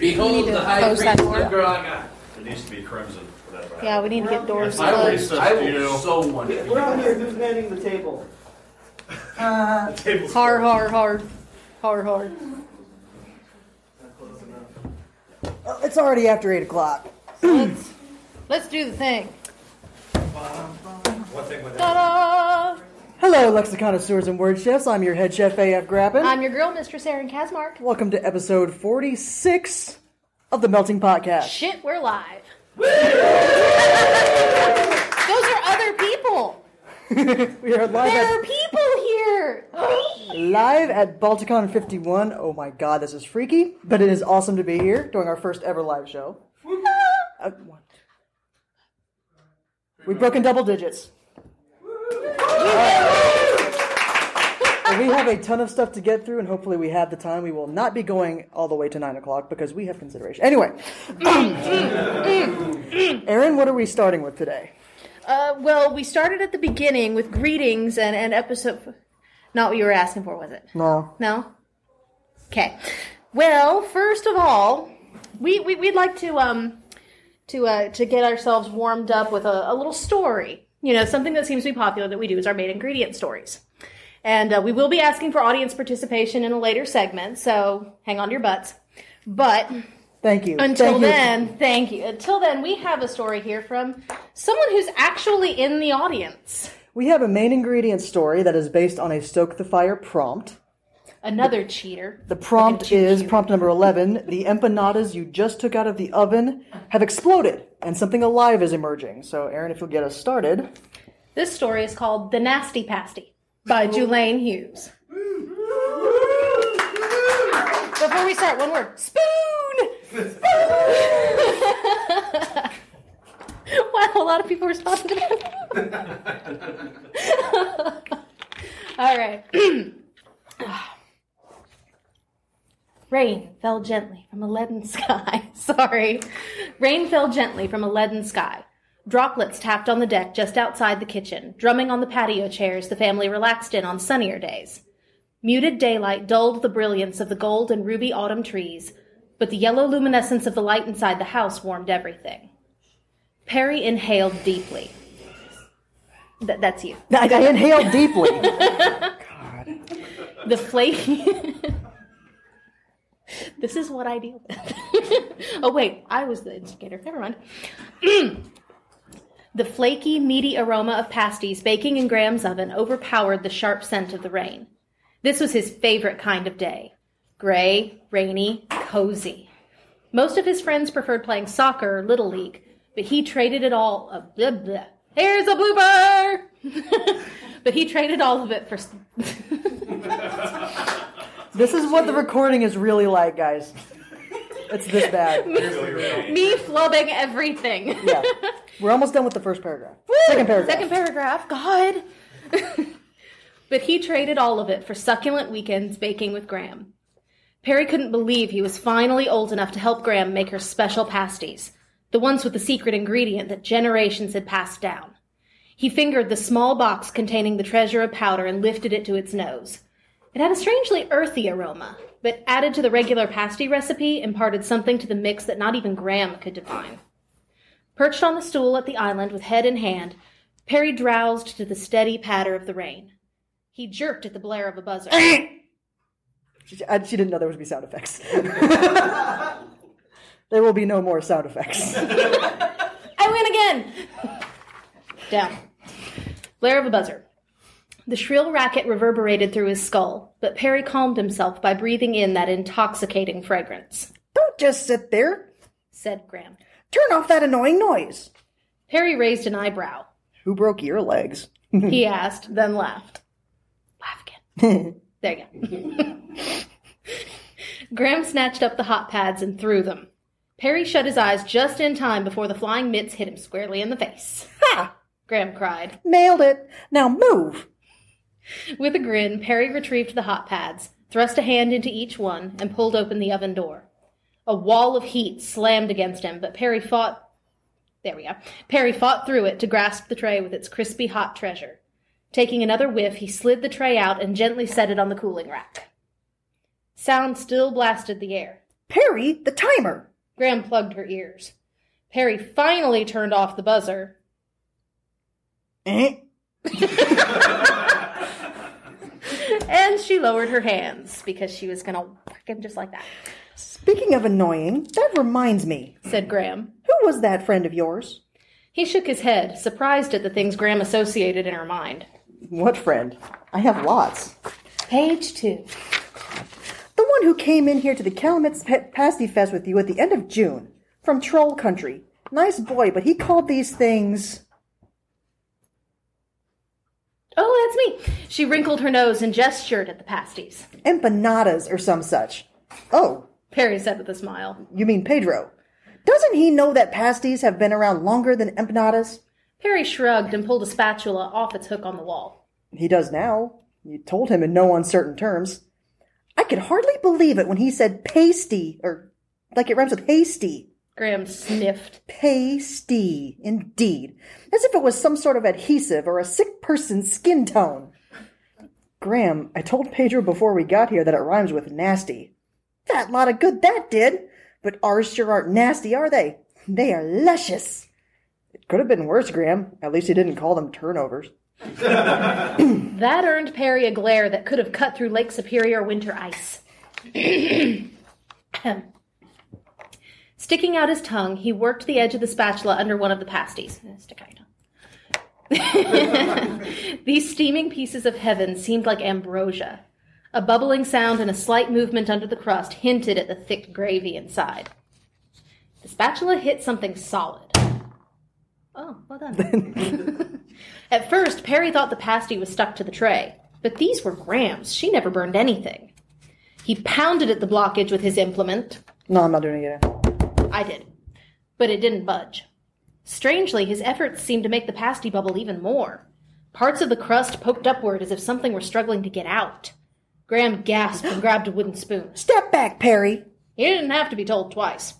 Behold need to the high close that priest door. of Graga. It needs to be crimson for that to happen. Yeah, we need to get doors I will, closed. I will You know. so one. for We're on you. here. Who's manning the table? The table's Hard, closed. hard, hard. Hard, hard. Uh, It's already after 8 o'clock. Let's, let's do the thing. One thing with that. Ta-da! Hello, lexicon of swords and word chefs. I'm your head chef, AF Grappin. I'm your girl, Mistress Erin Kazmark. Welcome to episode 46 of the Melting Potcast. Shit, we're live. Those are other people. we are live There at, are people here. live at Balticon 51. Oh my god, this is freaky, but it is awesome to be here doing our first ever live show. Uh? We've broken double digits. We have a ton of stuff to get through, and hopefully we have the time. We will not be going all the way to 9 o'clock because we have consideration. Anyway, Erin, what are we starting with today? Uh, well, we started at the beginning with greetings and, and episode. Not what you were asking for, was it? No. No? Okay. Well, first of all, we, we, we'd like to, um, to, uh, to get ourselves warmed up with a, a little story. You know, something that seems to be popular that we do is our main ingredient stories. And uh, we will be asking for audience participation in a later segment, so hang on to your butts. But Thank you. until Thank you. then, thank you. Until then, we have a story here from someone who's actually in the audience. We have a main ingredient story that is based on a Stoke the Fire prompt. Another cheater. The prompt is cute. prompt number 11. The empanadas you just took out of the oven have exploded and something alive is emerging. So, Erin, if you'll get us started. This story is called The Nasty Pasty by Julayne Hughes. Before we start, one word spoon! Spoon! wow, a lot of people responded to that. All right. Ah. Rain fell gently from a leaden sky. Sorry. Rain fell gently from a leaden sky. Droplets tapped on the deck just outside the kitchen, drumming on the patio chairs the family relaxed in on sunnier days. Muted daylight dulled the brilliance of the gold and ruby autumn trees, but the yellow luminescence of the light inside the house warmed everything. Perry inhaled deeply. Th- that's you. I, I inhaled deeply. The flaky. this is what I deal with. oh, wait, I was the instigator. Never mind. the flaky, meaty aroma of pasties baking in Graham's oven overpowered the sharp scent of the rain. This was his favorite kind of day gray, rainy, cozy. Most of his friends preferred playing soccer or Little League, but he traded it all. Uh, blah, blah. Here's a blooper! but he traded all of it for. this is what the recording is really like, guys. It's this bad. me flubbing everything. Yeah. We're almost done with the first paragraph. Second paragraph. Second paragraph. God. but he traded all of it for succulent weekends baking with Graham. Perry couldn't believe he was finally old enough to help Graham make her special pasties, the ones with the secret ingredient that generations had passed down. He fingered the small box containing the treasure of powder and lifted it to its nose. It had a strangely earthy aroma, but added to the regular pasty recipe imparted something to the mix that not even Graham could define. Perched on the stool at the island with head in hand, Perry drowsed to the steady patter of the rain. He jerked at the blare of a buzzer. She, she didn't know there would be sound effects. there will be no more sound effects. I win again! Down. Blare of a buzzer. The shrill racket reverberated through his skull, but Perry calmed himself by breathing in that intoxicating fragrance. Don't just sit there. Said Graham. Turn off that annoying noise. Perry raised an eyebrow. Who broke your legs? He asked, then laughed. Laugh again. There you go. Graham snatched up the hot pads and threw them. Perry shut his eyes just in time before the flying mitts hit him squarely in the face. Ha! Graham cried. Nailed it. Now move. With a grin, Perry retrieved the hot pads, thrust a hand into each one, and pulled open the oven door. A wall of heat slammed against him, but Perry fought. There we go. Perry fought through it to grasp the tray with its crispy hot treasure. Taking another whiff, he slid the tray out and gently set it on the cooling rack. Sound still blasted the air. Perry, the timer! Graham plugged her ears. Perry finally turned off the buzzer. Eh? and she lowered her hands because she was gonna whack him just like that, Speaking of annoying, that reminds me. said Graham. Who was that friend of yours? He shook his head, surprised at the things Graham associated in her mind. What friend? I have lots. Page two. The one who came in here to the Calumet's Pet Pasty Fest with you at the end of June. From Troll Country. Nice boy, but he called these things. Oh, that's me. She wrinkled her nose and gestured at the pasties. empanadas or some such. Oh, Perry said with a smile. you mean Pedro. Doesn't he know that pasties have been around longer than empanadas? Perry shrugged and pulled a spatula off its hook on the wall. He does now. You told him in no uncertain terms. I could hardly believe it when he said pasty, or like it rhymes with hasty. Graham sniffed. Pasty, indeed. As if it was some sort of adhesive or a sick person's skin tone. Graham, I told Pedro before we got here that it rhymes with nasty. That lot of good that did. But ours sure aren't nasty, are they? They are luscious. It could have been worse, Graham. At least he didn't call them turnovers. That earned Perry a glare that could have cut through Lake Superior winter ice. Sticking out his tongue, he worked the edge of the spatula under one of the pasties. Stick out your tongue. These steaming pieces of heaven seemed like ambrosia. A bubbling sound and a slight movement under the crust hinted at the thick gravy inside. The spatula hit something solid. Oh, well done. At first, Perry thought the pasty was stuck to the tray, but these were Graham's. She never burned anything. He pounded at the blockage with his implement. No, I'm not doing it again. I did. But it didn't budge. Strangely, his efforts seemed to make the pasty bubble even more. Parts of the crust poked upward as if something were struggling to get out. Graham gasped and grabbed a wooden spoon. Step back, Perry. He didn't have to be told twice.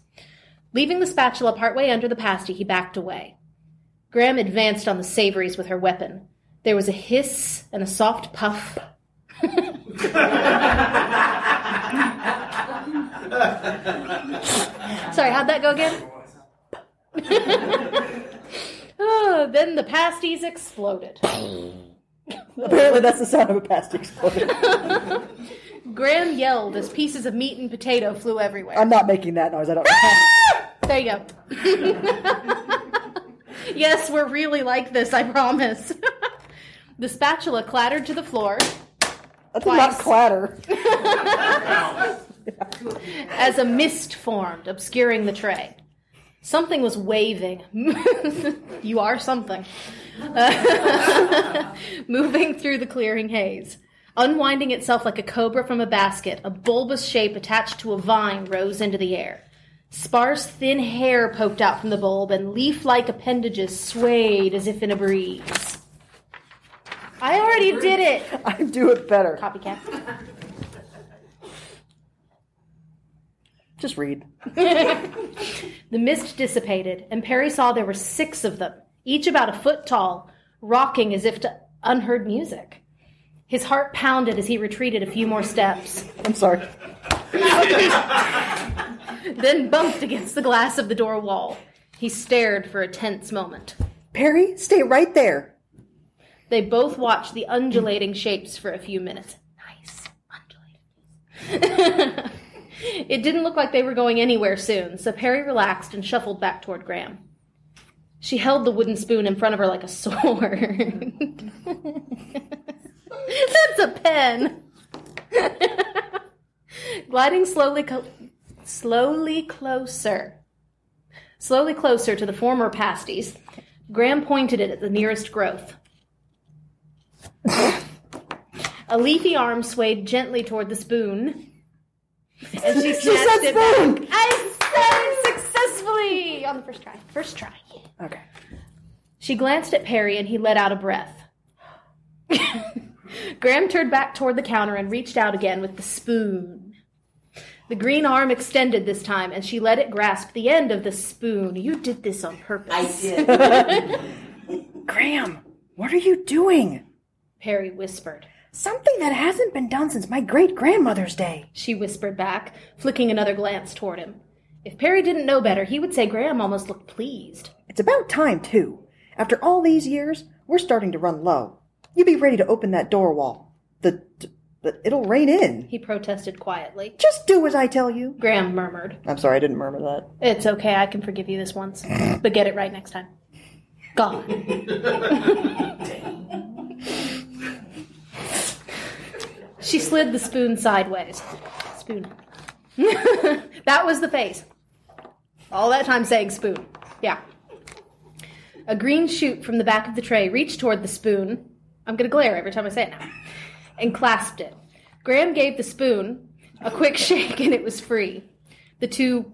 Leaving the spatula partway under the pasty, he backed away. Graham advanced on the savories with her weapon. There was a hiss and a soft puff. Sorry, how'd that go again? oh, then the pasties exploded. Apparently, that's the sound of a pasty exploding. Graham yelled as pieces of meat and potato flew everywhere. I'm not making that noise. I don't. Ah! There you go. yes, we're really like this, I promise. the spatula clattered to the floor That's did not clatter. as a mist formed, obscuring the tray. Something was waving. you are something. Moving through the clearing haze. Unwinding itself like a cobra from a basket, a bulbous shape attached to a vine rose into the air. Sparse, thin hair poked out from the bulb, and leaf like appendages swayed as if in a breeze. I already did it! I do it better. Copycat. Just read. The mist dissipated, and Perry saw there were six of them, each about a foot tall, rocking as if to unheard music. His heart pounded as he retreated a few more steps, I'm sorry. then bumped against the glass of the door wall. He stared for a tense moment. Perry, stay right there. They both watched the undulating shapes for a few minutes. Nice, undulating. it didn't look like they were going anywhere soon, so Perry relaxed and shuffled back toward Graham. She held the wooden spoon in front of her like a sword. That's a pen. Gliding slowly, co- slowly closer, slowly closer to the former pasties, Graham pointed it at the nearest growth. A leafy arm swayed gently toward the spoon, and she snatched said it spoon! back. I said it successfully on the first try. First try. Okay. She glanced at Perry, and he let out a breath. Graham turned back toward the counter and reached out again with the spoon. The green arm extended this time, and she let it grasp the end of the spoon. You did this on purpose. I did. Graham, what are you doing? Perry whispered. Something that hasn't been done since my great grandmother's day. She whispered back, flicking another glance toward him. If Perry didn't know better, he would say Graham almost looked pleased. It's about time, too. After all these years, we're starting to run low. You be ready to open that door wall. The, the it'll rain in. He protested quietly. Just do as I tell you. Graham murmured. I'm sorry, I didn't murmur that. It's okay, I can forgive you this once. But get it right next time. God. she slid the spoon sideways. Spoon. that was the face. All that time saying spoon. Yeah. A green shoot from the back of the tray reached toward the spoon. I'm going to glare every time I say it now. And clasped it. Graham gave the spoon a quick shake and it was free. The two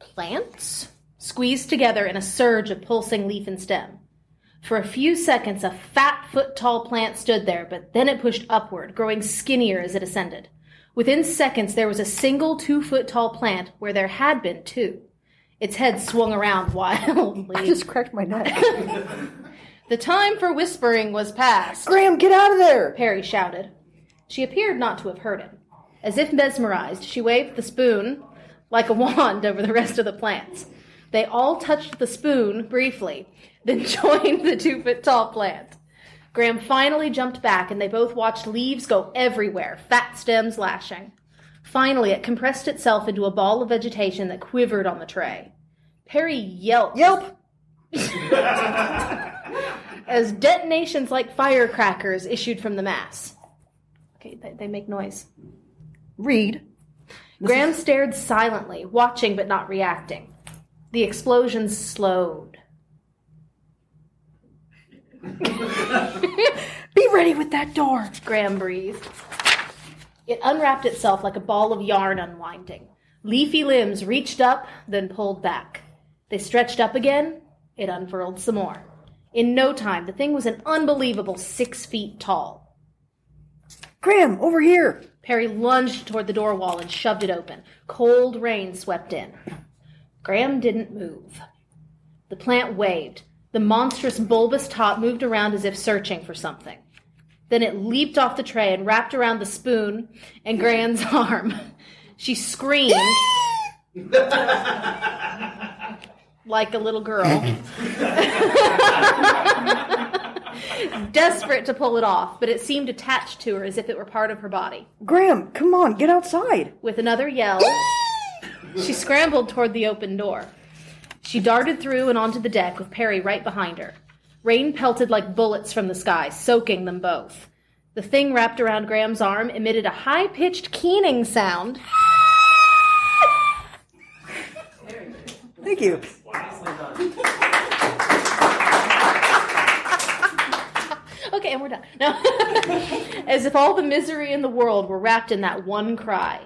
plants squeezed together in a surge of pulsing leaf and stem. For a few seconds, a fat foot tall plant stood there, but then it pushed upward, growing skinnier as it ascended. Within seconds, there was a single two foot tall plant where there had been two. Its head swung around wildly. I just cracked my neck. the time for whispering was past. Graham, get out of there! Perry shouted. She appeared not to have heard him. As if mesmerized, she waved the spoon like a wand over the rest of the plants. They all touched the spoon briefly, then joined the two foot tall plant. Graham finally jumped back, and they both watched leaves go everywhere, fat stems lashing. Finally, it compressed itself into a ball of vegetation that quivered on the tray. Perry yelped. Yelp! as detonations like firecrackers issued from the mass. Okay, they, they make noise. Read. Graham stared silently, watching but not reacting. The explosion slowed. Be ready with that door. Graham breathed. It unwrapped itself like a ball of yarn unwinding. Leafy limbs reached up, then pulled back. They stretched up again. It unfurled some more. In no time, the thing was an unbelievable six feet tall. Graham, over here. Perry lunged toward the door wall and shoved it open. Cold rain swept in. Graham didn't move. The plant waved. The monstrous bulbous top moved around as if searching for something. Then it leaped off the tray and wrapped around the spoon and Graham's arm. She screamed like a little girl, desperate to pull it off, but it seemed attached to her as if it were part of her body. Graham, come on, get outside. With another yell, she scrambled toward the open door. She darted through and onto the deck with Perry right behind her. Rain pelted like bullets from the sky, soaking them both. The thing wrapped around Graham's arm emitted a high pitched keening sound. Thank you. Okay, and we're done. No. As if all the misery in the world were wrapped in that one cry.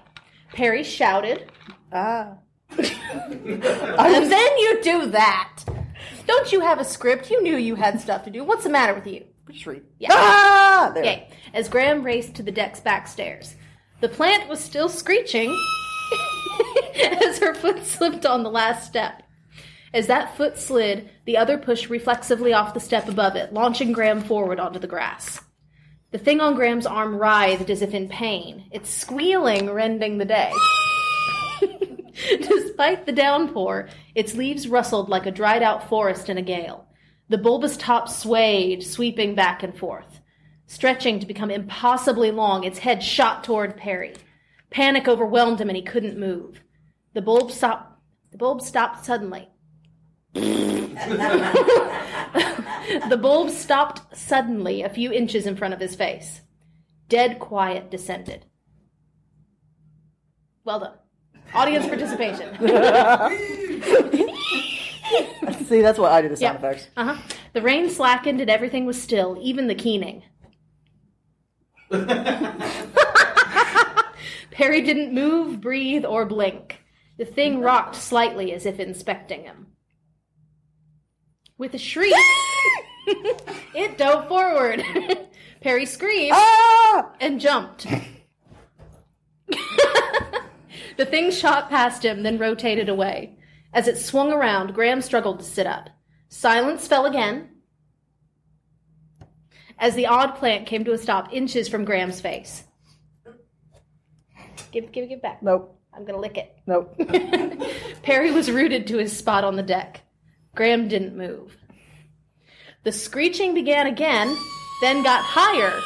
Perry shouted, Ah. and then you do that. Don't you have a script? You knew you had stuff to do. What's the matter with you? Just read. Yeah. Ah! There. Yay. As Graham raced to the deck's back stairs. The plant was still screeching as her foot slipped on the last step. As that foot slid, the other pushed reflexively off the step above it, launching Graham forward onto the grass. The thing on Graham's arm writhed as if in pain, its squealing rending the day. Despite the downpour, its leaves rustled like a dried out forest in a gale. The bulbous top swayed, sweeping back and forth. Stretching to become impossibly long, its head shot toward Perry. Panic overwhelmed him and he couldn't move. The bulb stopped. The bulb stopped suddenly. the bulb stopped suddenly a few inches in front of his face. Dead quiet descended. Well done. Audience participation. See, that's what I do the sound Yeah. effects. Uh huh. The rain slackened and everything was still, even the keening. Perry didn't move, breathe, or blink. The thing rocked slightly as if inspecting him. With a shriek, it dove forward. Perry screamed Ah! and jumped. The thing shot past him, then rotated away. As it swung around, Graham struggled to sit up. Silence fell again. as the odd plant came to a stop inches from Graham's face. Give, give, give back. Nope. I'm gonna lick it. Nope. Perry was rooted to his spot on the deck. Graham didn't move. The screeching began again, then got higher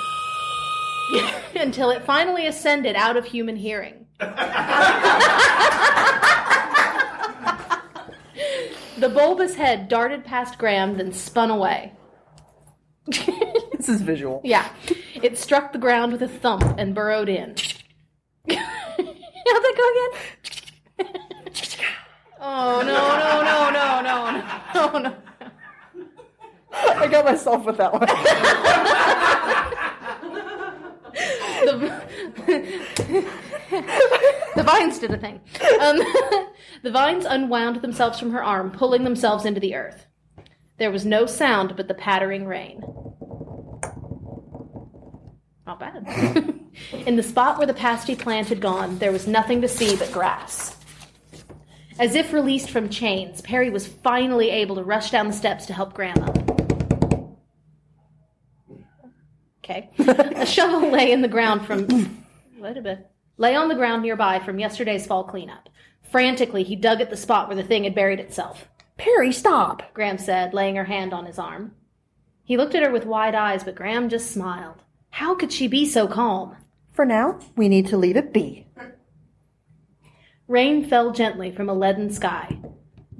until it finally ascended out of human hearing. the bulbous head darted past Graham, then spun away. this is visual. Yeah. It struck the ground with a thump and burrowed in. How'd that go again? oh, no, no, no, no, no, no, no. I got myself with that one. the, the vines did a thing. Um, the vines unwound themselves from her arm, pulling themselves into the earth. There was no sound but the pattering rain. Not bad. In the spot where the pasty plant had gone, there was nothing to see but grass. As if released from chains, Perry was finally able to rush down the steps to help Grandma. Okay. A shovel lay in the ground from wait a bit. Lay on the ground nearby from yesterday's fall cleanup. Frantically, he dug at the spot where the thing had buried itself. Perry, stop. Graham said, laying her hand on his arm. He looked at her with wide eyes, but Graham just smiled. How could she be so calm? For now, we need to leave it be. Rain fell gently from a leaden sky.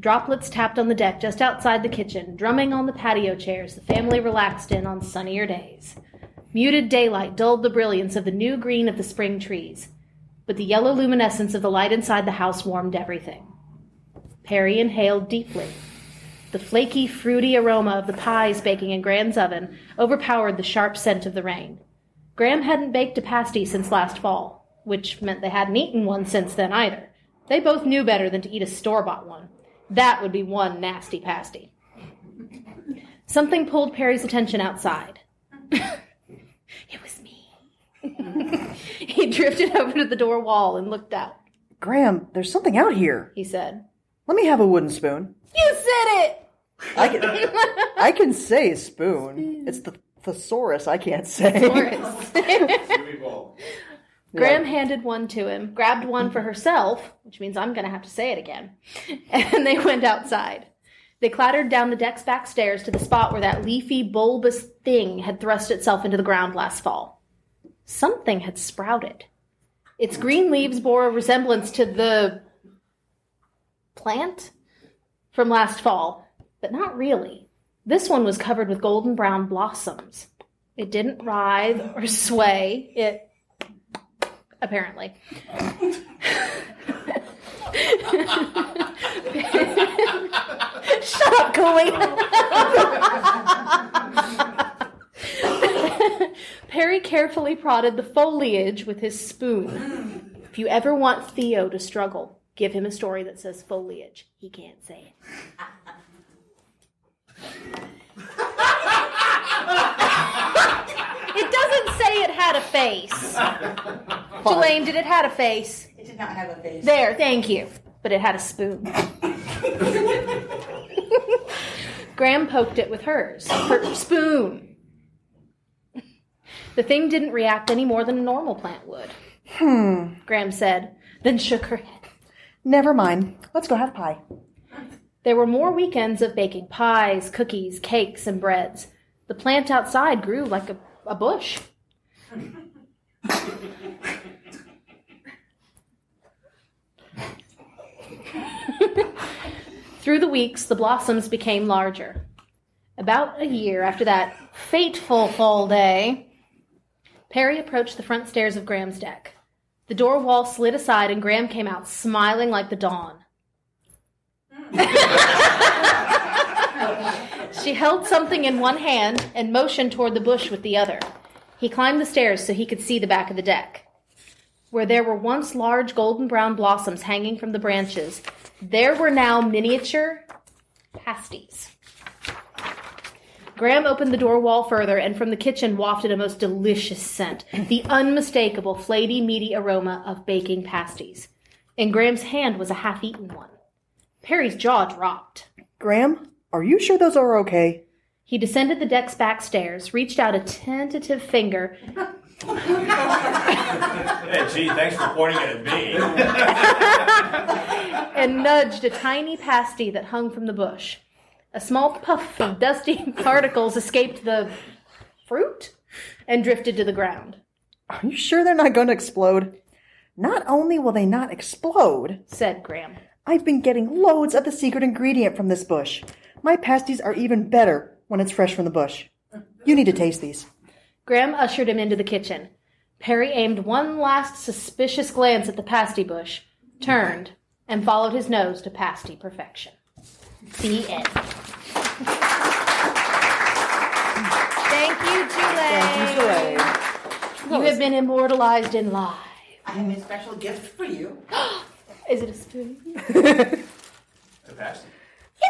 Droplets tapped on the deck just outside the kitchen, drumming on the patio chairs the family relaxed in on sunnier days. Muted daylight dulled the brilliance of the new green of the spring trees, but the yellow luminescence of the light inside the house warmed everything. Perry inhaled deeply. The flaky, fruity aroma of the pies baking in Graham's oven overpowered the sharp scent of the rain. Graham hadn't baked a pasty since last fall, which meant they hadn't eaten one since then either. They both knew better than to eat a store bought one. That would be one nasty pasty. Something pulled Perry's attention outside. it was me. he drifted over to the door wall and looked out. Graham, there's something out here. He said, Let me have a wooden spoon. You said it! I can, I can say spoon. It's the thesaurus I can't say. Horace. Huey Ball. Graham handed one to him, grabbed one for herself, which means I'm going to have to say it again, and they went outside. They clattered down the deck's back stairs to the spot where that leafy, bulbous thing had thrust itself into the ground last fall. Something had sprouted. Its green leaves bore a resemblance to the plant from last fall, but not really. This one was covered with golden brown blossoms. It didn't writhe or sway. It apparently. Shut up, Cooley. Perry carefully prodded the foliage with his spoon. If you ever want Theo to struggle, give him a story that says foliage. He can't say it. It doesn't say it had a face. Julayne, did it had a face? It did not have a face. There, thank you. But it had a spoon. Graham poked it with hers. Her spoon. The thing didn't react any more than a normal plant would. Hmm. Graham said, then shook her head. Never mind. Let's go have pie. There were more weekends of baking pies, cookies, cakes, and breads. The plant outside grew like a, a bush. Through the weeks, the blossoms became larger. About a year after that fateful fall day, Perry approached the front stairs of Graham's deck. The door wall slid aside, and Graham came out smiling like the dawn. she held something in one hand and motioned toward the bush with the other. He climbed the stairs so he could see the back of the deck. Where there were once large golden brown blossoms hanging from the branches, there were now miniature pasties. Graham opened the door wall further, and from the kitchen wafted a most delicious scent the unmistakable, flaky, meaty aroma of baking pasties. In Graham's hand was a half eaten one. Perry's jaw dropped. Graham, are you sure those are okay? He descended the deck's back stairs, reached out a tentative finger, Hey, gee, thanks for pointing it at me. and nudged a tiny pasty that hung from the bush. A small puff of dusty particles escaped the fruit and drifted to the ground. Are you sure they're not going to explode? Not only will they not explode, Said Graham. I've been getting loads of the secret ingredient from this bush. My pasties are even better when it's fresh from the bush. You need to taste these. Graham ushered him into the kitchen. Perry aimed one last suspicious glance at the pasty bush, turned, and followed his nose to pasty perfection. The end. Thank you, Julie. Thank you, Soleil. You have been immortalized in live. I have a special gift for you. Is it a spoon? The pasty.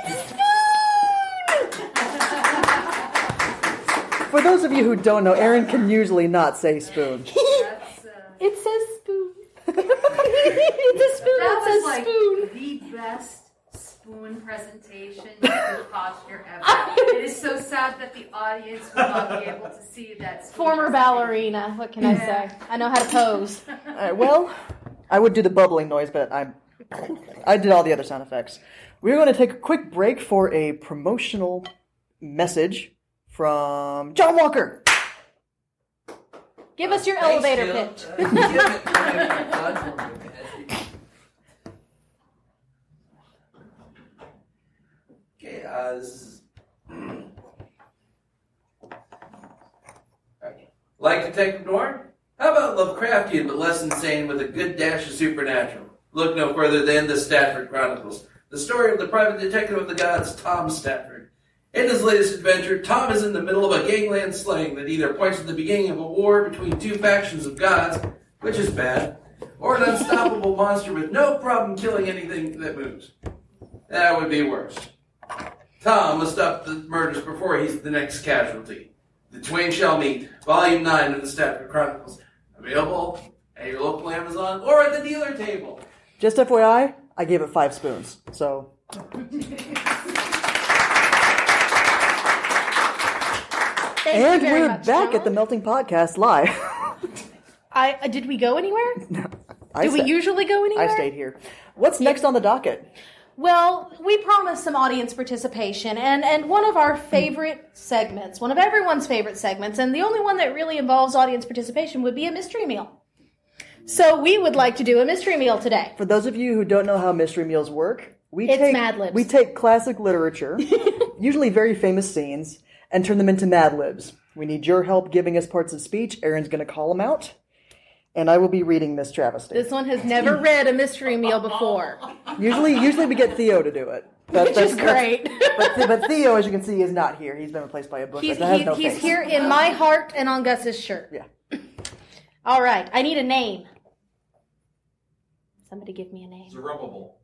For those of you who don't know, Erin can usually not say spoon. Uh, It says spoon. it's a spoon. that it says was like spoon. the best spoon presentation posture ever. it is so sad that the audience will not be able to see that. Former ballerina. What can I say? I know how to pose. All right, uh, well, I would do the bubbling noise, but I'm I did all the other sound effects. We're going to take a quick break for a promotional message from John Walker. Give us your Thanks, elevator pitch. Uh, give it whatever you've done for me, man. Alright. Like Detective Noir? How about Lovecraftian but less insane with a good dash of supernatural? Look no further than the Stafford Chronicles, the story of the private detective of the gods, Tom Stafford. In his latest adventure, Tom is in the middle of a gangland slaying that either points to the beginning of a war between two factions of gods, which is bad, or an unstoppable monster with no problem killing anything that moves. That would be worse. Tom must stop the murders before he's the next casualty. The twain shall meet, Volume 9 of the Stafford Chronicles. Available at your local Amazon or at the dealer table. Just FYI, I gave it five spoons. So Thank and you very we're much, back John. at the Melting Potcast live. I uh, did we go anywhere? I Do we usually go anywhere? I stayed here. What's next on the docket? Well, we promised some audience participation, and and one of our favorite segments, one of everyone's favorite segments, and the only one that really involves audience participation would be a mystery meal. So we would like to do a mystery meal today. For those of you who don't know how mystery meals work, we It's take Mad Libs. we take classic literature, usually very famous scenes, and turn them into Mad Libs. We need your help giving us parts of speech. Erin's going to call them out, and I will be reading this travesty. This one has never read a mystery meal before, Usually, usually we get Theo to do it. That- which that's- is that's- great. But, but Theo, as you can see, is not here. He's been replaced by a book he's that has he- no he's face. here in my heart and on Gus's shirt. Yeah. All right, I need a name. Somebody give me a name. Zerubbabel.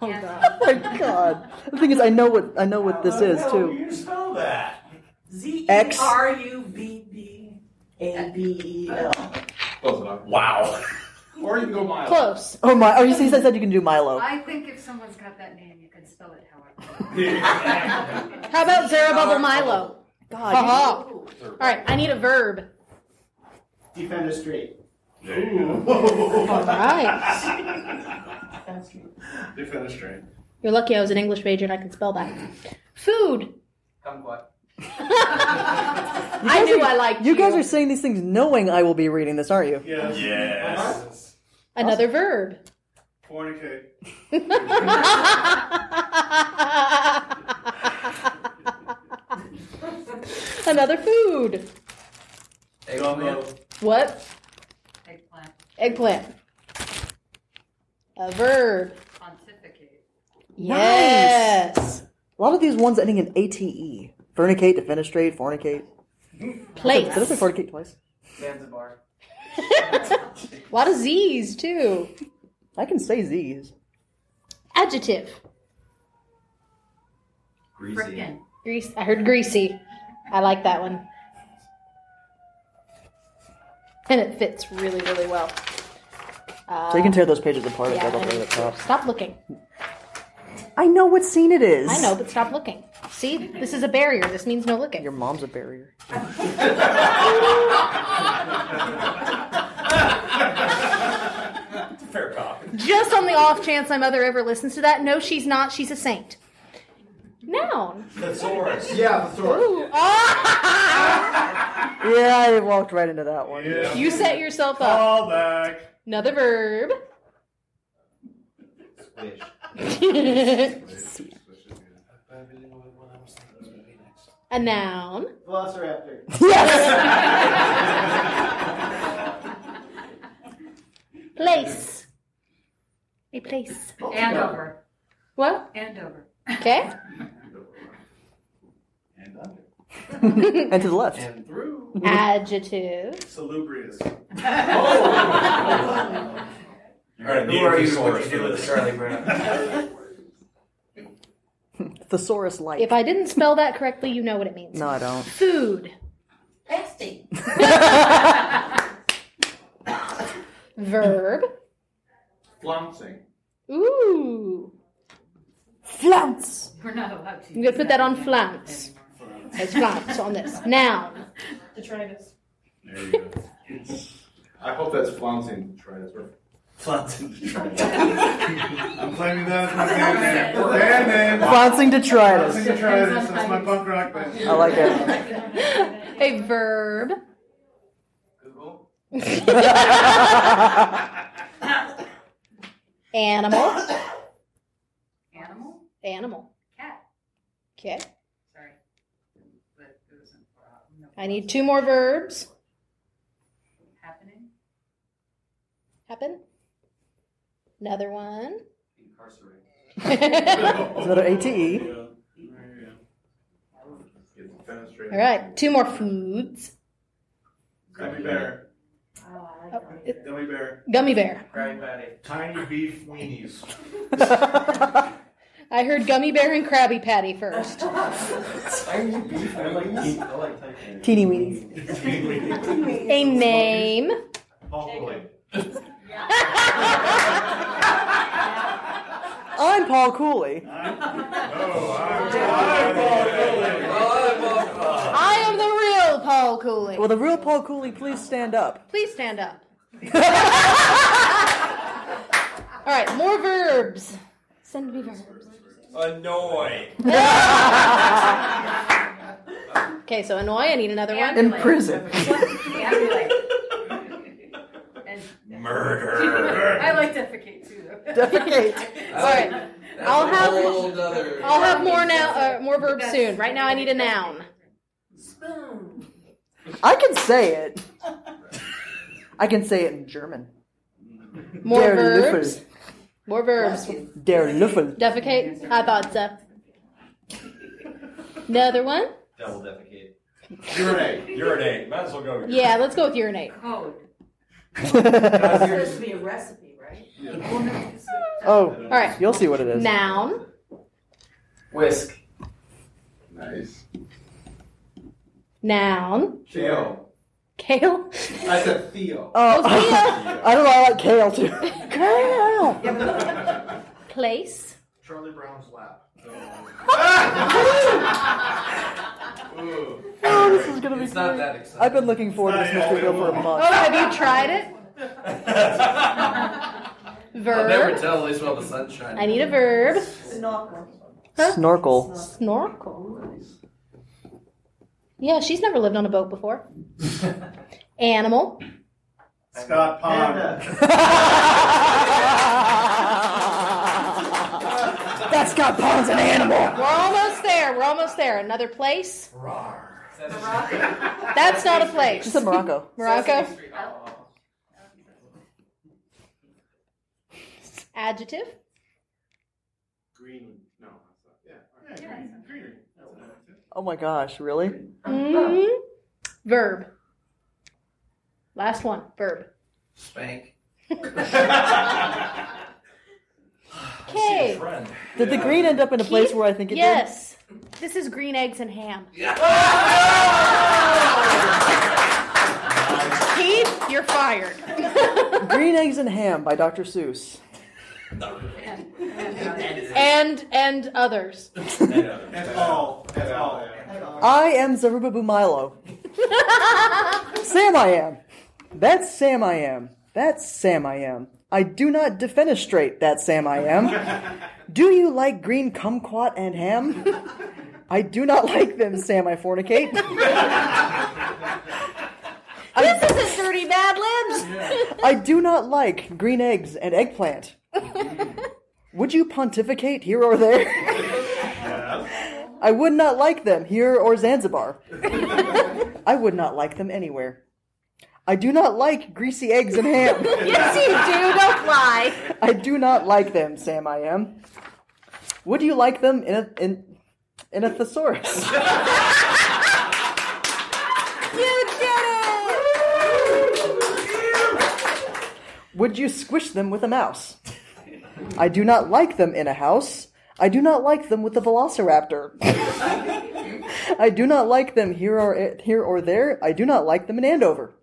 Oh Yeah. God. Oh my God! The thing is, I know what I know what this is How too. do you spell that? Z E X. R U B B A B E L. Close enough. Wow. or you can go miles. Close. Oh my! Oh, you see, he said you can do Milo. I think if someone's got that name, you can spell it however. How about Zerubbabel Milo? God, Ha-ha. Uh-huh. All right, I need a verb. Defend Defender Street. There you go. All right. Defenestrate. You're lucky I was an English major and I can spell that. Food. Kumquat. I knew I liked you. you guys are saying these things knowing I will be reading this, aren't you? Yes. Yes. Another verb. Fornicate. Another food. Eggplant. What? Eggplant. Eggplant. A verb. Pontificate. Yes. A lot of these ones ending in ate. Fornicate, defenestrate, fornicate. Place. Did I say fornicate twice? Zanzibar. A lot of Z's too. I can say Z's. Adjective. Greasy. Frickin'. Grease. I heard greasy. I like that one. And it fits really, really well. So you can tear those pages apart if Yeah, I don't I play the top. Stop looking. I know what scene it is. I know, but stop looking. See, this is a barrier. This means no looking. Your mom's a barrier. Fair cop. Just on the off chance my mother ever listens to that, no, she's not. She's a saint. Noun. Thesaurus. Yeah, the sword. Ooh. Ah! Yeah, I walked right into that one. Yeah. You set yourself up. Call back. Another verb. I really know what I was thinking was gonna be next. A noun. Velociraptor. Yes. place. A place. Andover. What? Andover. Okay. And under. and to the left. And through. Adjective. Salubrious. All right, who are you? What you do with Charlie Brown? Thesaurus like. If I didn't spell that correctly, you know what it means. No, I don't. Food. Pasty. Verb. Flouncing. Ooh. Flounce. We're not allowed to. I'm gonna put that on flounce. It's flounce on this. Noun. Detritus. There you go. I hope that's flouncing. Try this. Flouncing to try. I'm claiming that as my band name. Band name. Flouncing detritus. Flouncing Detritus. That's my punk rock band. I like it. A verb. Google. Animal. Animal? Animal. Cat. Okay. Sorry. But it wasn't, uh, no. I need two more verbs. Happening? Happen. Another one. Incarcerate. Is that an ATE? All right. Two more foods. Gummy bear. Oh, I like it- Gummy bear. gummy bear. Krabby Patty. Tiny beef weenies. I heard gummy bear and Krabby Patty first. Tiny beef. I like. I like tiny Teeny weenies. A name. Paul Cooley. I'm Paul Cooley. I'm I am the real Paul Cooley. Well, the real Paul Cooley please stand up? Please stand up. All right, more verbs. Send me verbs. Annoy. Okay, so annoy. I need another one. In prison. Ambulate. And Murder. I like defecate too. though. Defecate. All right, That's I'll have- whole I'll have more now. Uh, more verbs soon. Right now, I need a noun. Spoon. I can say it. I can say it in German. More Der verbs. Löffel. More verbs. Der Löffel. Defecate. I thought so. Another one. Double defecate. Urinate. Urinate. Might as well go. Urinate. Yeah, let's go with urinate. Code. It's supposed to be a recipe, right? oh, All right. you'll see what it is. Noun. Whisk. Nice. Noun. Theo. Kale. I said Theo. Oh, Oh, Theo. I don't know. I like kale too. Kale. Place. Charlie Brown's lap. Oh. Oh, this is gonna be It's not that exciting. I've been looking forward to this mystery wheel for a month. Oh, have you tried it? I'll never Verb. tell at least while the sun's shining. I need a verb. Snorkel. Snorkel. Snorkel. Yeah, she's never lived on a boat before. Animal. Scott Pond. That's got Pond's an animal. We're almost there. We're almost there. Another place. That's not a She place. said Morocco. Morocco. Oh. Adjective. Green. No. that's not- Yeah. Yeah, greenery. Oh my gosh, really? mm Verb. Last one. Verb. Spank. Okay. Friend. Did the green end up in a place where I think it did? Yes. This is green eggs and ham. Keith, you're fired. Green Eggs and Ham by Dr. Seuss. and and others. That's all. That's all. I am Zerubbabel Milo. Sam I am. That's Sam I am. That's Sam I am. I do not defenestrate that Sam I am. Do you like green kumquat and ham? I do not like them, Sam I fornicate. This isn't dirty Mad Libs. I do not like green eggs and eggplant. Would you pontificate here or there? I would not like them here or Zanzibar. I would not like them anywhere. I do not like greasy eggs and ham. yes, you do. Don't lie. I do not like them, Sam I am. Would you like them in a in in a thesaurus? You did it. Would you squish them with a mouse? I do not like them in a house. I do not like them with a velociraptor. I do not like them here or here or there. I do not like them in Andover.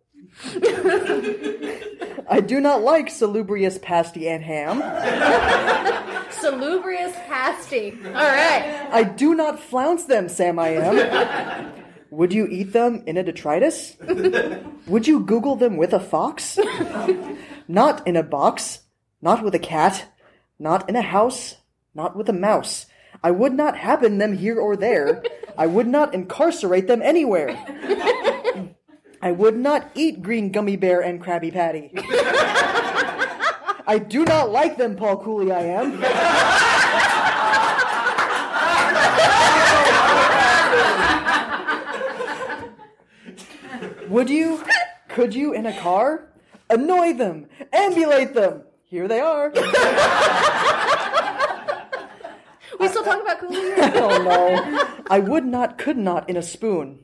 I do not like salubrious pasty and ham. Salubrious pasty. All right. I do not flounce them, Sam I am. Would you eat them in a detritus? Would you Google them with a fox? Not in a box, not with a cat, not in a house, not with a mouse. I would not happen them here or there. I would not incarcerate them anywhere. I would not eat green gummy bear and Krabby Patty. I do not like them, Paul Cooley. I am. Would you? Could you in a car? Annoy them, ambulate them. Here they are. We still talking about Cooley? here? Oh no. I would not, could not in a spoon.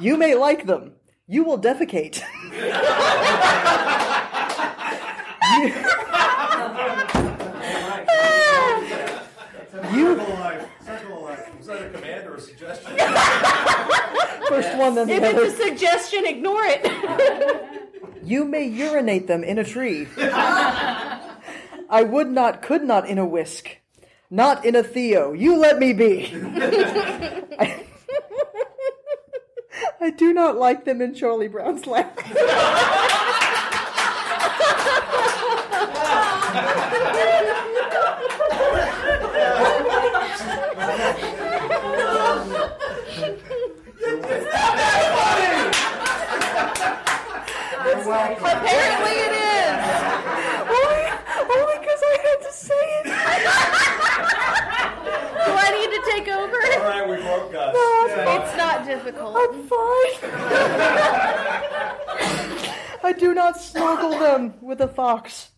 You may like them. You will defecate. You Circle of life. Circle of life. Was that a command or a suggestion? first one, then the If other. it's a suggestion, ignore it. You may urinate them in a tree. I would not, could not in a whisk. Not in a Theo. You let me be. I, I do not like them in Charlie Brown's lap. Apparently it is. Only, only because I had to say it. Do I need to take over? All right, we broke Gus. It's not difficult. I'm fine. I do not snuggle them with a fox.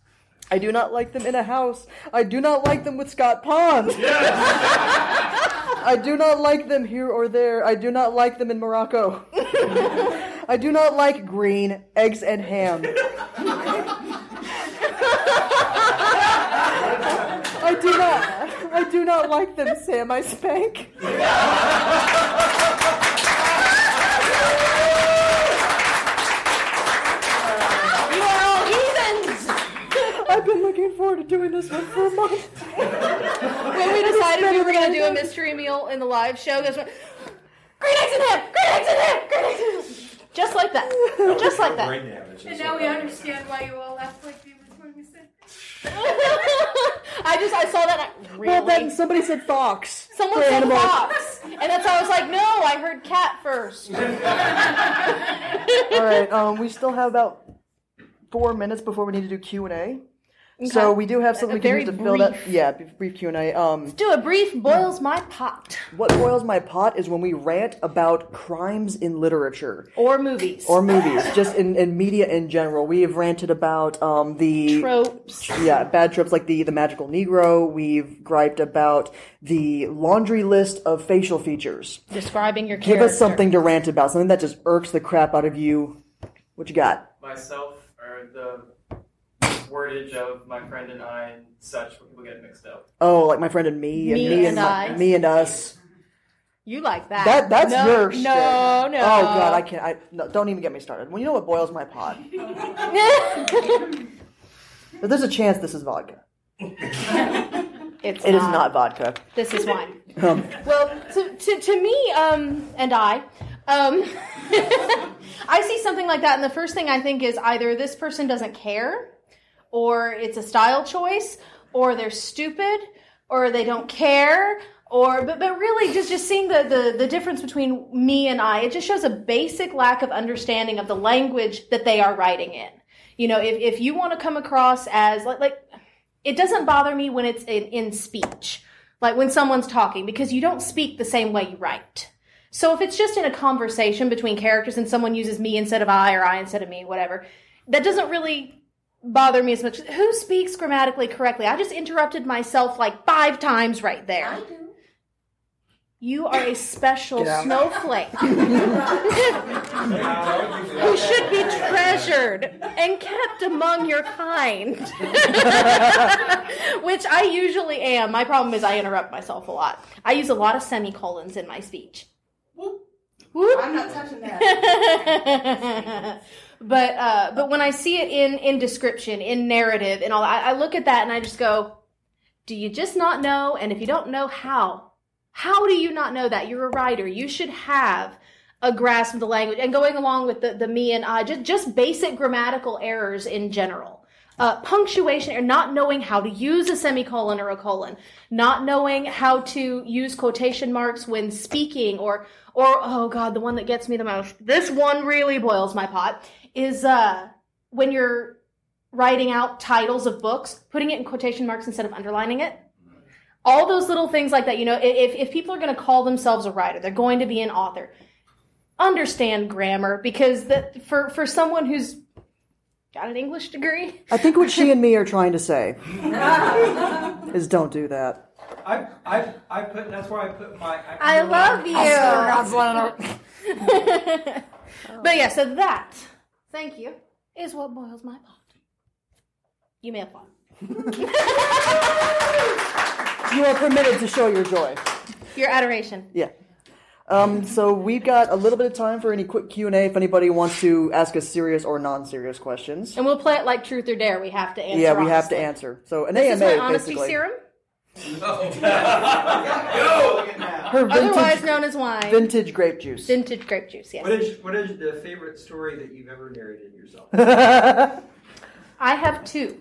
I do not like them in a house. I do not like them with Scott Pond. I do not like them here or there. I do not like them in Morocco. I do not like green eggs and ham. I do not. I do not like them, Sam. I spank. I've been looking forward to doing this one for a month. When we decided we were going to do a mystery meal in the live show, guys went, Great eggs and ham! Great eggs and ham! Great eggs and ham! Just like that. Just like that. Brain damage. And now we understand why you all laughed like demons when we said I just, I saw that. and I, really? Well, then somebody said fox. Someone for said animals. fox. And that's why I was like, no, I heard cat first. All right. Um, we still have about four minutes before we need to do Q and A. So we do have something A we can use to fill that. Yeah, brief Q and A. Um, Do a brief boils my pot. what boils my pot is when we rant about crimes in literature Or movies. or movies, just in, in media in general. We have ranted about um, the tropes. yeah bad tropes like the the magical Negro. We've griped about the laundry list of facial features. Describing your Give us something to rant about, something that just irks the crap out of you. What you got? myself or the wordage of my friend and I and such when people get mixed up. Oh, like my friend and me, and Me me and my- me and us. You like that. That that's no, your No, shit. no. Oh god, I can't. I no, don't even get me started. Well, you know what boils my pot? But there's a chance this is vodka. It's It is not vodka. This is wine. Um, Well, to, to, to me, um, and I, um, I see something like that, and the first thing I think is either this person doesn't care, or it's a style choice, or they're stupid, or they don't care, or but but really just just seeing the, the the difference between me and I, it just shows a basic lack of understanding of the language that they are writing in. You know, if if you want to come across as like like it doesn't bother me when it's in, in speech like when someone's talking because you don't speak the same way you write so if it's just in a conversation between characters and someone uses me instead of i or i instead of me whatever that doesn't really bother me as much who speaks grammatically correctly i just interrupted myself like five times right there you are a special Get snowflake who should be treasured and kept among your kind. Which I usually am. My problem is I interrupt myself a lot. I use a lot of semicolons in my speech. Whoop. I'm not touching that. but uh, but when I see it in in description, in narrative, and all, I, I look at that and I just go, "Do you just not know? And if you don't know, how? How do you not know that? You're a writer. You should have a grasp of the language." And going along with the the me and I, just just basic grammatical errors in general. Uh, punctuation or not knowing how to use a semicolon or a colon, not knowing how to use quotation marks when speaking, or or oh god, the one that gets me the most. This one really boils my pot. Is uh when you're writing out titles of books, putting it in quotation marks instead of underlining it. All those little things like that. You know, if if people are going to call themselves a writer, they're going to be an author. Understand grammar because that for for someone who's got an English degree, I think what she and me are trying to say is don't do that. I, I, I put, that's why I put my. I love you. but yeah, so that, thank you, is what boils my pot. You may applaud. You are permitted to show your joy. Your adoration. Yeah. Um, so we've got a little bit of time for any quick Q and A if anybody wants to ask us serious or non-serious questions. And we'll play it like truth or dare. We have to answer. yeah, we have to answer. So an This is AMA my honesty basically. serum, Yo! Her otherwise vintage, known as wine. vintage grape juice. Vintage grape juice. Yes. What is, what is the favorite story that you've ever narrated yourself? I have two.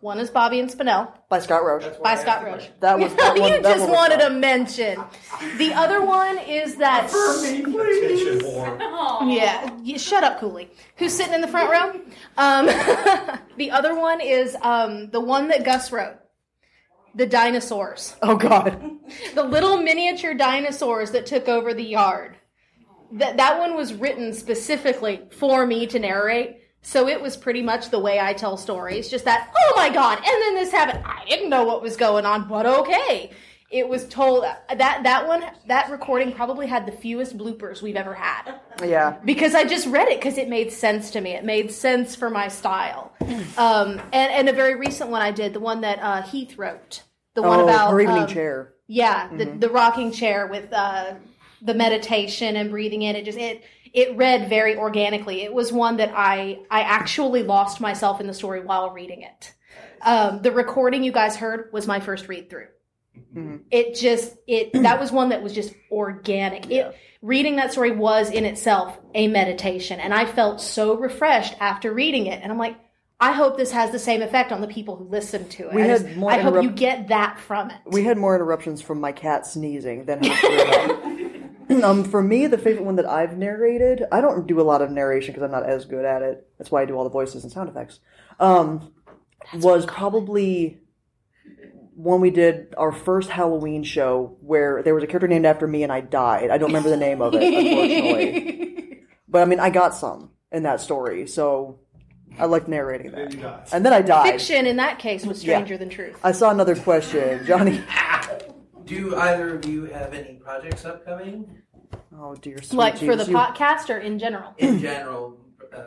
One is Bobby and Spinell By Scott Roche. By I Scott the Roche. That was that one. you that just one was wanted fun. a mention. The other one is that. Attention whore. Yeah, you, shut up, Cooley. Who's sitting in the front row? Um, the other one is um, the one that Gus wrote. The dinosaurs. Oh God. The little miniature dinosaurs that took over the yard. That that one was written specifically for me to narrate. So it was pretty much the way I tell stories. Just that, oh my god, and then this happened. I didn't know what was going on, but okay. It was told that that one that recording probably had the fewest bloopers we've ever had Yeah. because I just read it because it made sense to me. It made sense for my style. Um, and, and a very recent one I did, the one that uh, Heath wrote, the one oh, about her evening um, chair. yeah, the, the rocking chair with uh, the meditation and breathing in. It just it it read very organically. It was one that I I actually lost myself in the story while reading it. Um, the recording you guys heard was my first read through. It just it that was one that was just organic. It reading that story was in itself a meditation, and I felt so refreshed after reading it. And I'm like, I hope this has the same effect on the people who listen to it. We I, had just- more I hope you get that from it. We had more interruptions from my cat sneezing than her. um, for me, the favorite one that I've narrated, I don't do a lot of narration because I'm not as good at it. That's why I do all the voices and sound effects. Um, was probably when we did our first Halloween show where there was a character named after me and I died. I don't remember the name of it, unfortunately. But I mean, I got some in that story, so I like narrating that. Then. And then I died. Fiction in that case was stranger than truth. I saw another question, Johnny. Do either of you have any projects upcoming? Oh dear, sweet Like for the Jesus, you- podcast or in general? In general, uh,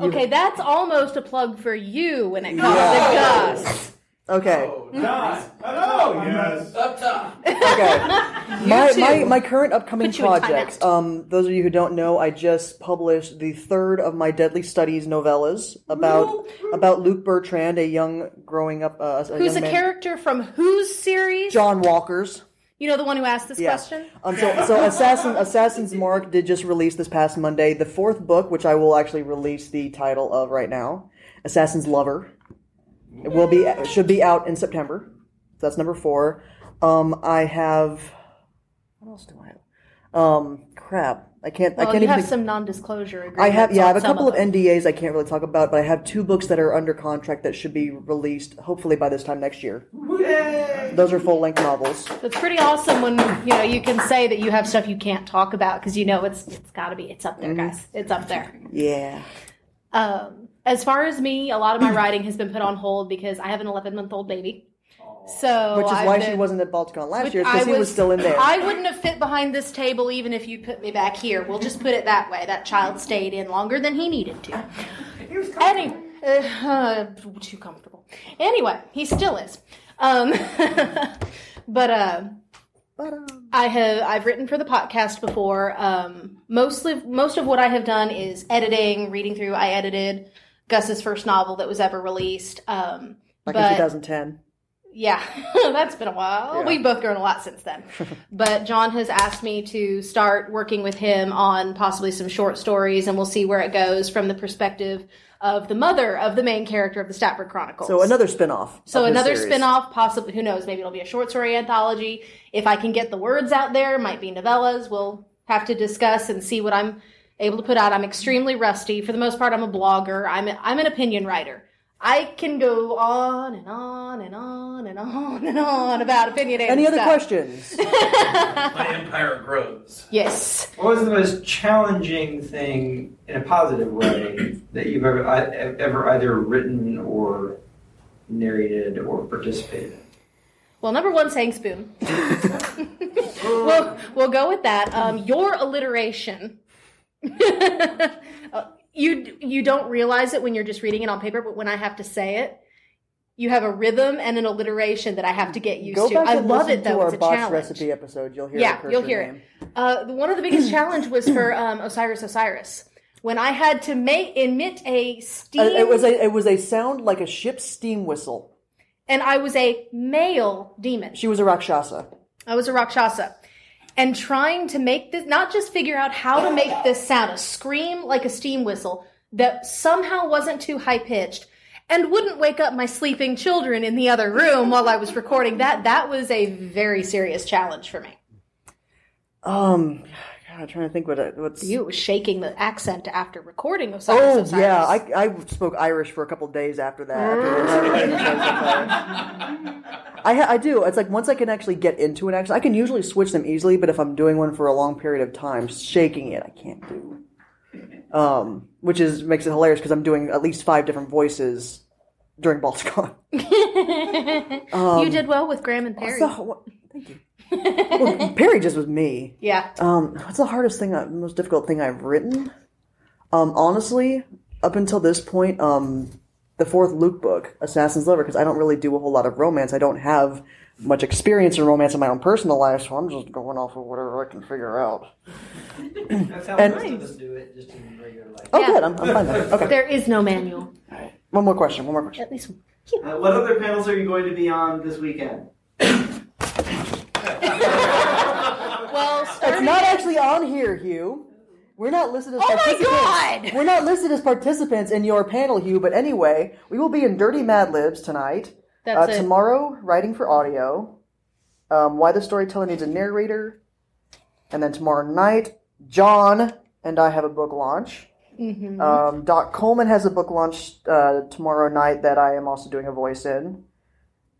Okay, that's almost a plug for you when it comes Yeah. to Gus. Okay, oh, John. Hello. Yes. Up top. okay. my, my my current upcoming Put projects. Um, those of you who don't know, I just published the third of my Deadly Studies novellas about about Luke Bertrand, a young growing up. Uh, a Who's young a man- character from whose series? John Walker's. You know the one who asked this Yeah. question? Um, so, so Assassin, Assassin's Mark did just release this past Monday the fourth book, which I will actually release the title of right now, Assassin's Lover. It will be should be out in September. So that's number four. Um, I have what else do I have? Um, crap, I can't. I can't you even. have some non-disclosure agreements. I have yeah, I have a couple of them. NDAs I can't really talk about, but I have two books that are under contract that should be released hopefully by this time next year. Those are full length novels. It's pretty awesome when you know you can say that you have stuff you can't talk about because you know it's it's got to be it's up Mm-hmm. there, guys. It's up there. Yeah. Um, as far as me, a lot of my writing has been put on hold because I have an 11 month old baby. So Which is I've why been- she wasn't at Balticon last year, because he was still in there. I wouldn't have fit behind this table even if you put me back here. We'll just put it that way. That child stayed in longer than he needed to. He was comfortable. Any, uh, too comfortable. Anyway, he still is. Um, but uh, But, um, I have I've written for the podcast before. Um, mostly, most of what I have done is editing, reading through. I edited Gus's first novel that was ever released. Um, like but in 2010. Yeah, that's been a while. Yeah. We've both grown a lot since then. but John has asked me to start working with him on possibly some short stories, and we'll see where it goes from the perspective of the mother of the main character of the Stratford Chronicles. So another spin-off. So another series. spin-off, possibly who knows, maybe it'll be a short story anthology. If I can get the words out there, might be novellas. We'll have to discuss and see what I'm able to put out. I'm extremely rusty. For the most part, I'm a blogger. I'm a, I'm an opinion writer. I can go on and on and on and on and on about opinionated Any other stuff. questions? My empire grows. Yes. What was the most challenging thing in a positive way that you've ever I- ever either written or narrated or participated? Well, number one, saying spoon. we'll, we'll go with that. Um, your alliteration. Uh, you you don't realize it when you're just reading it on paper, but when I have to say it, you have a rhythm and an alliteration that I have to get used Go to. back I love it though. to our it's a challenge. recipe episode. You'll hear Yeah, you'll hear it. Uh, one of the biggest challenge was for um, Osiris Osiris when I had to make emit a steam. Uh, it was a it was a sound like a ship's steam whistle. and I was a male demon. She was a rakshasa. I was a Rakshasa. And trying to make this, not just figure out how to make this sound, a scream like a steam whistle that somehow wasn't too high pitched and wouldn't wake up my sleeping children in the other room while I was recording that. That was a very serious challenge for me. Um, God, I'm trying to think what it- what's. You was shaking the accent after recording Osiris Oh yeah, I I spoke Irish for a couple of days after that. I ha- I do. It's like once I can actually get into an action, I can usually switch them easily. But if I'm doing one for a long period of time, shaking it, I can't do. Um, which is makes it hilarious because I'm doing at least five different voices during Balticon. you did well with Graham and Perry. What, thank you. well, Perry just was me. yeah. Um, what's the hardest thing, I, most difficult thing I've written? Um, honestly, up until this point, um, the fourth Luke book, Assassin's Lover, because I don't really do a whole lot of romance. I don't have much experience in romance in my own personal life, so I'm just going off of whatever I can figure out. That's how And- most of us do it, just in regular life. Oh, Yeah. good. I'm, I'm fine then. Okay. There is no manual. One more question. One more question. At least Uh, what other panels are you going to be on this weekend? well, It's not actually on here, Hugh. We're not listed as Oh participants. We're not listed as participants in your panel, Hugh. But anyway, we will be in Dirty Mad Libs tonight. That's uh, it. Tomorrow, writing for audio. Um, Why the storyteller needs a narrator. And then tomorrow night, John and I have a book launch. Mm-hmm. Um, Doc Coleman has a book launch uh, tomorrow night that I am also doing a voice in.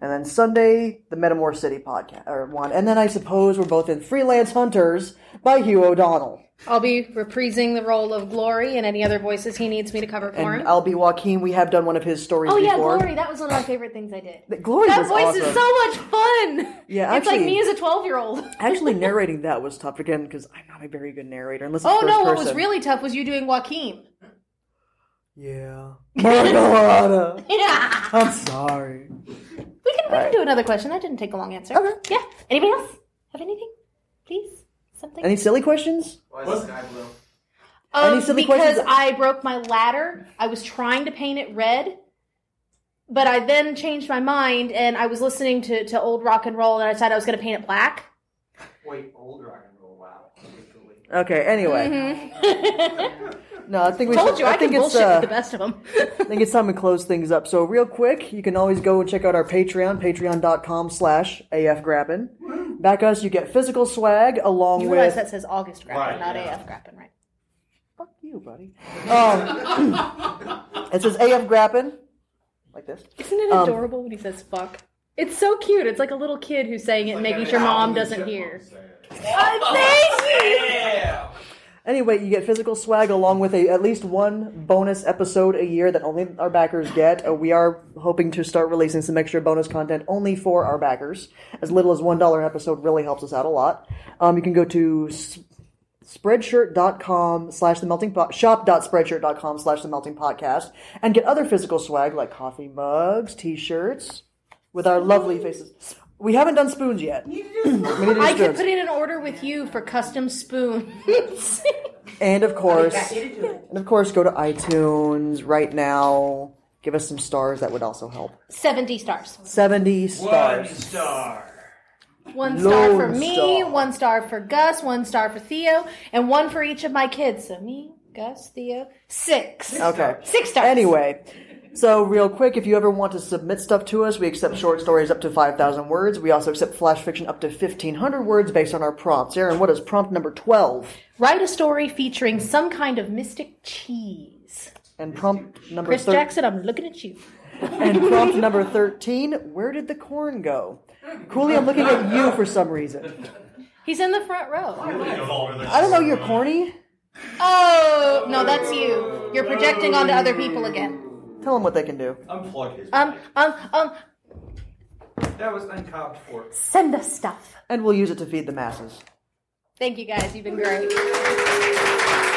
And then Sunday, the Metamor City podcast or one. And then I suppose we're both in Freelance Hunters by Hugh O'Donnell. I'll be reprising the role of Glory and any other voices he needs me to cover for And him. I'll be Joaquin. We have done one of his stories oh yeah, before. Glory. That was one of my favorite things I did. The- Glory that was voice awesome. is so much fun. Yeah, it's like me as a twelve-year-old. Actually, narrating that was tough again because I'm not a very good narrator unless Oh first no, what was really tough was you doing Joaquin. Yeah. Marijuana. Yeah. I'm sorry. We can, we can do another question. That didn't take a long answer. Okay. Yeah. Anybody else have anything? Please, something? Any silly questions? Why is the sky blue? Um, Any silly because questions? I broke my ladder. I was trying to paint it red, but I then changed my mind and I was listening to, to old rock and roll and I decided I was going to paint it black. Wait, old rock and roll. Wow. Okay. Anyway, Mm-hmm. no, I think we Told should, you I, I think can it's bullshit uh, with the best of them. I think it's time to close things up. So real quick, you can always go and check out our Patreon, patreon.com slash afgrappin. Back us, you get physical swag along you with realize that says August Grappin, Right, not yeah. AF Grappin, right? Fuck you, buddy. Um, it says AF Grappin, like this. Isn't it Um, adorable when he says fuck? It's so cute. It's like a little kid who's saying it and making sure mom doesn't hear. Uh, thank you! Anyway, you get physical swag along with a at least one bonus episode a year that only our backers get. Uh, we are hoping to start releasing some extra bonus content only for our backers. As little as one dollar an episode really helps us out a lot. Um, you can go to s- spreadshirt.com slash the melting pot shop.spreadshirt.com slash the melting potcast and get other physical swag like coffee mugs, t-shirts with our lovely faces. We haven't done spoons yet. we need to do I could spoons. put in an order with you for custom spoons. And of course, Back into it. and of course, go to iTunes right now. Give us some stars. That would also help. 70 stars. Seventy One stars. One star. One star for me, star. one star for Gus, one star for Theo, and one for each of my kids. So me, Gus, Theo, six. Okay. Six stars. Anyway, so real quick, if you ever want to submit stuff to us, we accept short stories up to five thousand words. We also accept flash fiction up to fifteen hundred words based on our prompts. Erin, what is prompt number twelve? Write a story featuring some kind of mystic cheese. And prompt number Chris thir- Jackson, I'm looking at you. and prompt number thirteen. Where did the corn go? Cooley, I'm looking at you for some reason. He's in the front row. I don't know. You're corny. Oh, no, that's you. You're projecting onto other people again. Tell them what they can do. Unplug his Um, um, um, That was uncopped for. send us stuff. And we'll use it to feed the masses. Thank you guys. You've been great.